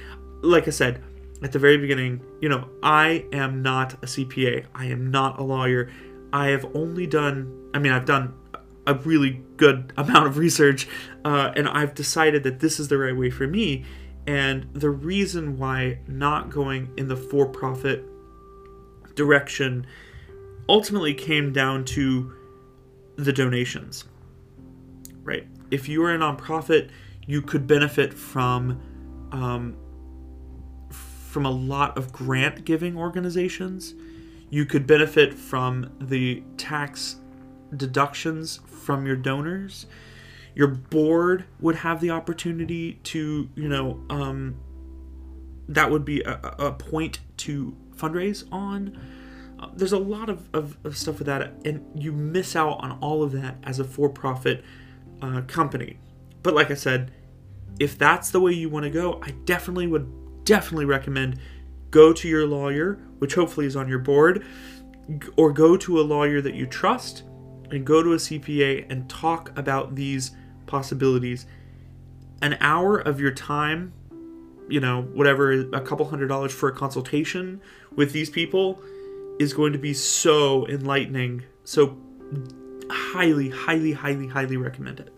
like I said at the very beginning, you know, I am not a CPA. I am not a lawyer. I have only done. I mean, I've done a really good amount of research, uh, and I've decided that this is the right way for me. And the reason why not going in the for profit direction ultimately came down to the donations. Right? If you are a nonprofit, you could benefit from um, from a lot of grant giving organizations. You could benefit from the tax deductions from your donors. Your board would have the opportunity to, you know, um, that would be a, a point to fundraise on. Uh, there's a lot of, of, of, stuff with that, and you miss out on all of that as a for profit uh, company. But like I said, if that's the way you want to go, I definitely would definitely recommend go to your lawyer, which hopefully is on your board, or go to a lawyer that you trust and go to a CPA and talk about these possibilities. An hour of your time, you know, whatever, a couple hundred dollars for a consultation with these people is going to be so enlightening. So, highly, highly, highly, highly recommend it.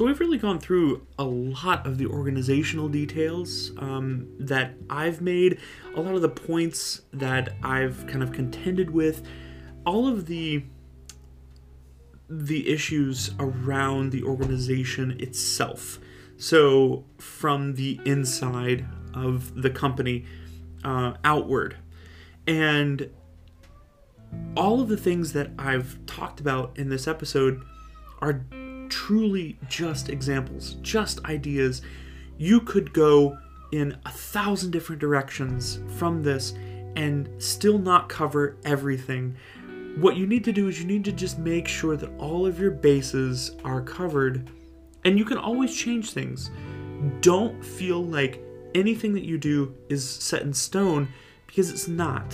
So we've really gone through a lot of the organizational details um, that I've made, a lot of the points that I've kind of contended with, all of the the issues around the organization itself. So from the inside of the company uh, outward, and all of the things that I've talked about in this episode are truly just examples, just ideas. You could go in a thousand different directions from this and still not cover everything. What you need to do is you need to just make sure that all of your bases are covered, and you can always change things. Don't feel like anything that you do is set in stone because it's not.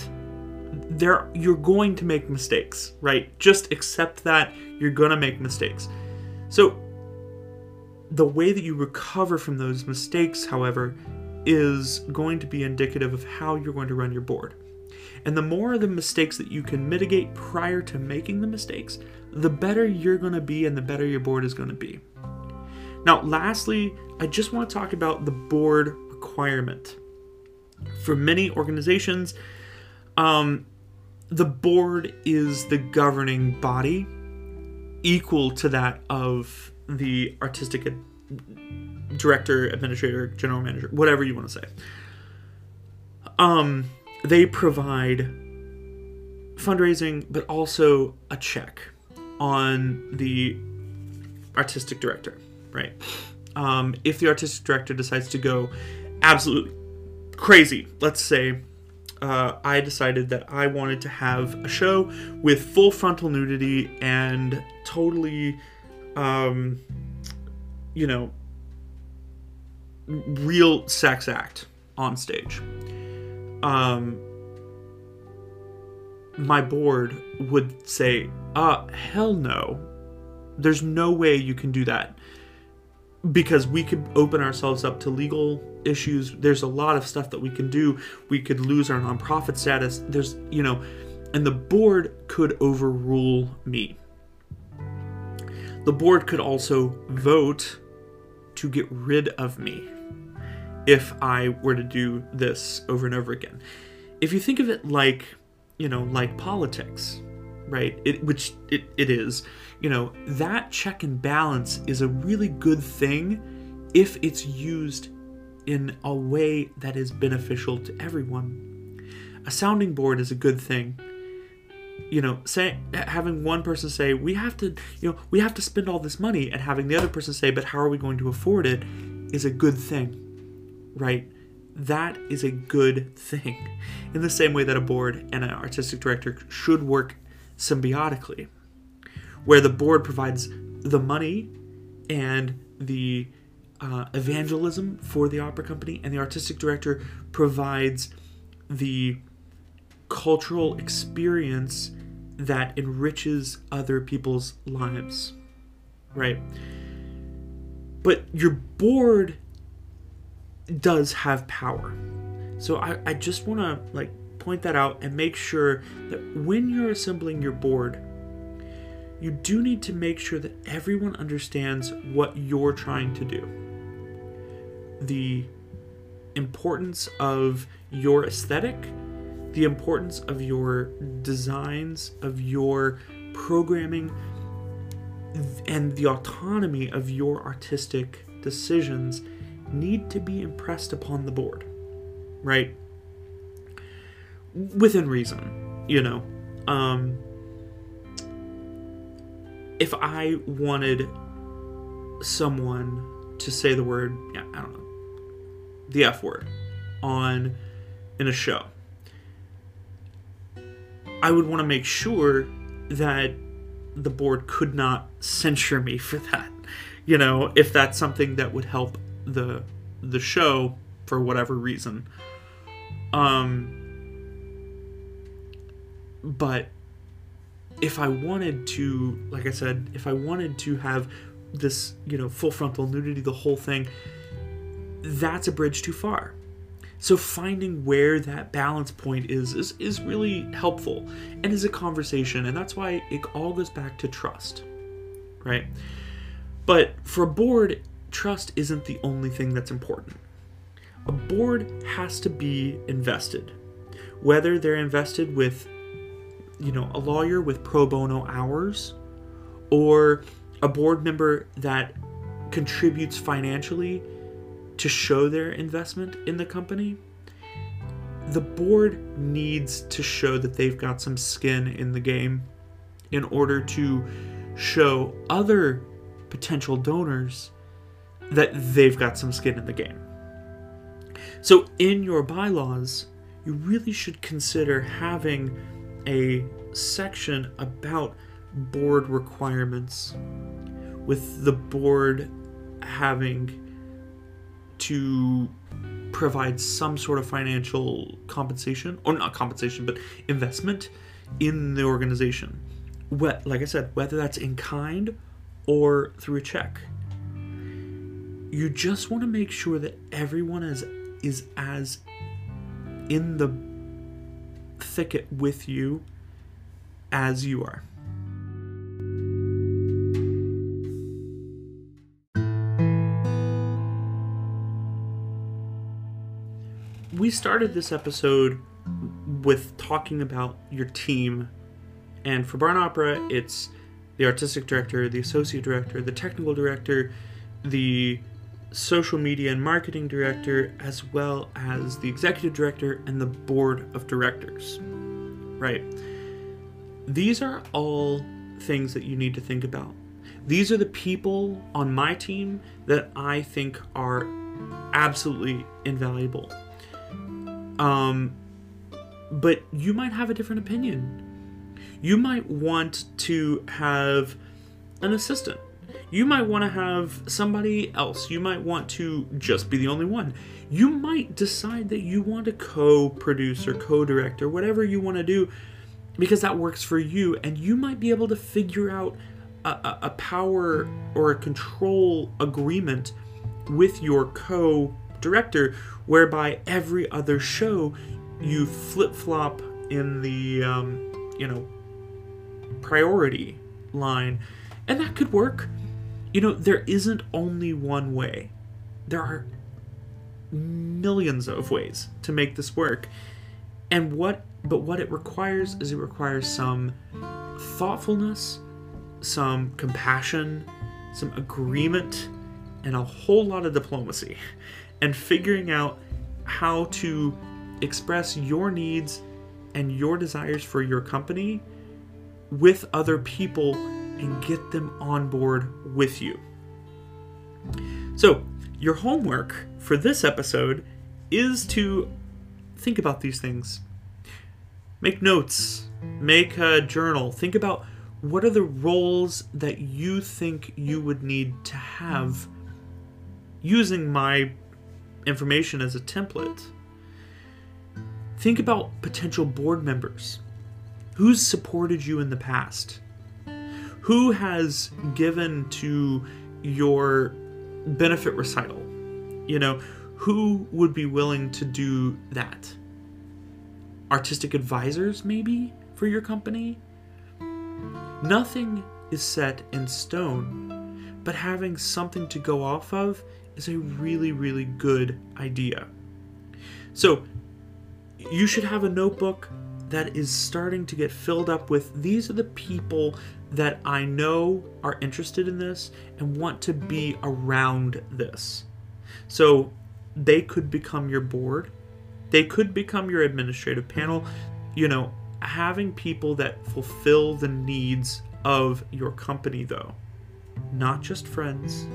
There you're going to make mistakes, right? Just accept that you're going to make mistakes. So, the way that you recover from those mistakes, however, is going to be indicative of how you're going to run your board. And the more of the mistakes that you can mitigate prior to making the mistakes, the better you're going to be and the better your board is going to be. Now, lastly, I just want to talk about the board requirement. For many organizations, um, the board is the governing body equal to that of the artistic ad- director, administrator, general manager, whatever you want to say. Um, they provide fundraising, but also a check on the artistic director, right? Um, if the artistic director decides to go absolutely crazy, let's say uh, I decided that I wanted to have a show with full frontal nudity and totally, um, you know, real sex act on stage. Um, my board would say, uh, hell no. There's no way you can do that. Because we could open ourselves up to legal issues. There's a lot of stuff that we can do. We could lose our nonprofit status. There's, you know, and the board could overrule me. The board could also vote to get rid of me if I were to do this over and over again. If you think of it like, you know, like politics, right? It, which it, it is, you know, that check and balance is a really good thing if it's used in a way that is beneficial to everyone. A sounding board is a good thing. You know, say having one person say we have to, you know, we have to spend all this money, and having the other person say, but how are we going to afford it, is a good thing right? That is a good thing. In the same way that a board and an artistic director should work symbiotically, where the board provides the money and the uh, evangelism for the opera company, and the artistic director provides the cultural experience that enriches other people's lives, right? But your board does have power. So I, I just want to like point that out and make sure that when you're assembling your board, you do need to make sure that everyone understands what you're trying to do. The importance of your aesthetic, the importance of your designs, of your programming, and the autonomy of your artistic decisions need to be impressed upon the board, right? Within reason, you know. Um, if I wanted someone to say the word, yeah, I don't know, the F word on in a show, I would want to make sure that the board could not censure me for that. You know, if that's something that would help the the show for whatever reason. Um but if I wanted to like I said, if I wanted to have this, you know, full frontal nudity the whole thing, that's a bridge too far. So finding where that balance point is is is really helpful and is a conversation and that's why it all goes back to trust. Right? But for a board, trust isn't the only thing that's important. A board has to be invested. Whether they're invested with, you know, a lawyer with pro bono hours or a board member that contributes financially to show their investment in the company, the board needs to show that they've got some skin in the game in order to show other potential donors that they've got some skin in the game. So, in your bylaws, you really should consider having a section about board requirements, with the board having to provide some sort of financial compensation, or not compensation, but investment in the organization. What, like I said, whether that's in kind or through a check you just want to make sure that everyone is is as in the thicket with you as you are. We started this episode with talking about your team, and for Barn Opera, it's the artistic director, the associate director, the technical director, the social media and marketing director, as well as the executive director and the board of directors. Right? These are all things that you need to think about. These are the people on my team that I think are absolutely invaluable. Um, but you might have a different opinion. You might want to have an assistant. You might want to have somebody else. You might want to just be the only one. You might decide that you want to co produce or co direct or whatever you want to do because that works for you. And you might be able to figure out a, a, power or a control agreement with your co director whereby every other show you flip flop in the, um, you know, priority line. And that could work. You know, there isn't only one way, there are millions of ways to make this work. And what, but what it requires is it requires some thoughtfulness, some compassion, some agreement, and a whole lot of diplomacy. And figuring out how to express your needs and your desires for your company with other people and get them on board with you. So, your homework for this episode is to think about these things. Make notes, make a journal, think about what are the roles that you think you would need to have using my information as a template. Think about potential board members. Who's supported you in the past? Who has given to your benefit recital? You know, who would be willing to do that? Artistic advisors, maybe, for your company? Nothing is set in stone, but having something to go off of is a really, really good idea. So, you should have a notebook that is starting to get filled up with these are the people that I know are interested in this and want to be around this. So they could become your board, they could become your administrative panel. You know, having people that fulfill the needs of your company, though, not just friends,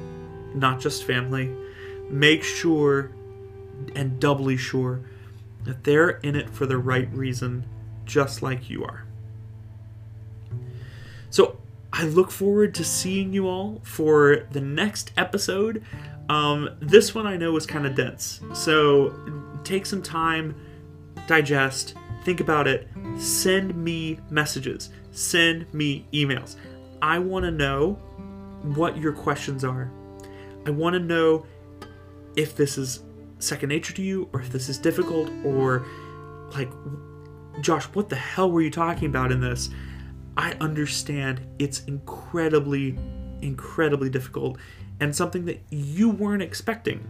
not just family. Make sure and doubly sure that they're in it for the right reason just like you are. So I look forward to seeing you all for the next episode. Um, this one I know is kind of dense, so take some time, digest, think about it, send me messages, send me emails. I want to know what your questions are. I want to know if this is second nature to you or if this is difficult or like Josh, what the hell were you talking about in this? I understand it's incredibly, incredibly difficult and something that you weren't expecting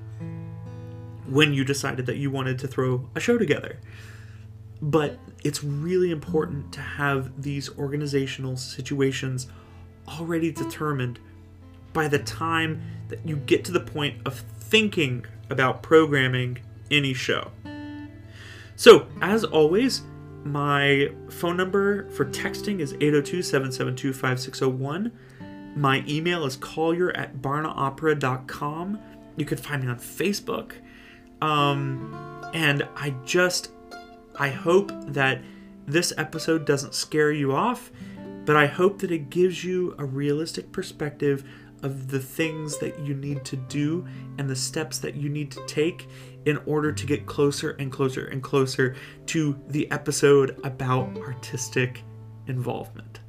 when you decided that you wanted to throw a show together. But it's really important to have these organizational situations already determined by the time that you get to the point of thinking about programming any show. So, as always, my phone number for texting is 802 772 5601. My email is collier at barnopera.com. You can find me on Facebook. Um, and I just, I hope that this episode doesn't scare you off, but I hope that it gives you a realistic perspective of the things that you need to do and the steps that you need to take in order to get closer and closer and closer to the episode about artistic involvement.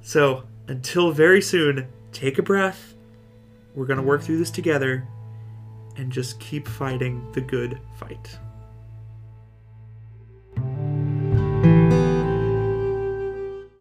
So, until very soon, take a breath. We're going to work through this together and just keep fighting the good fight.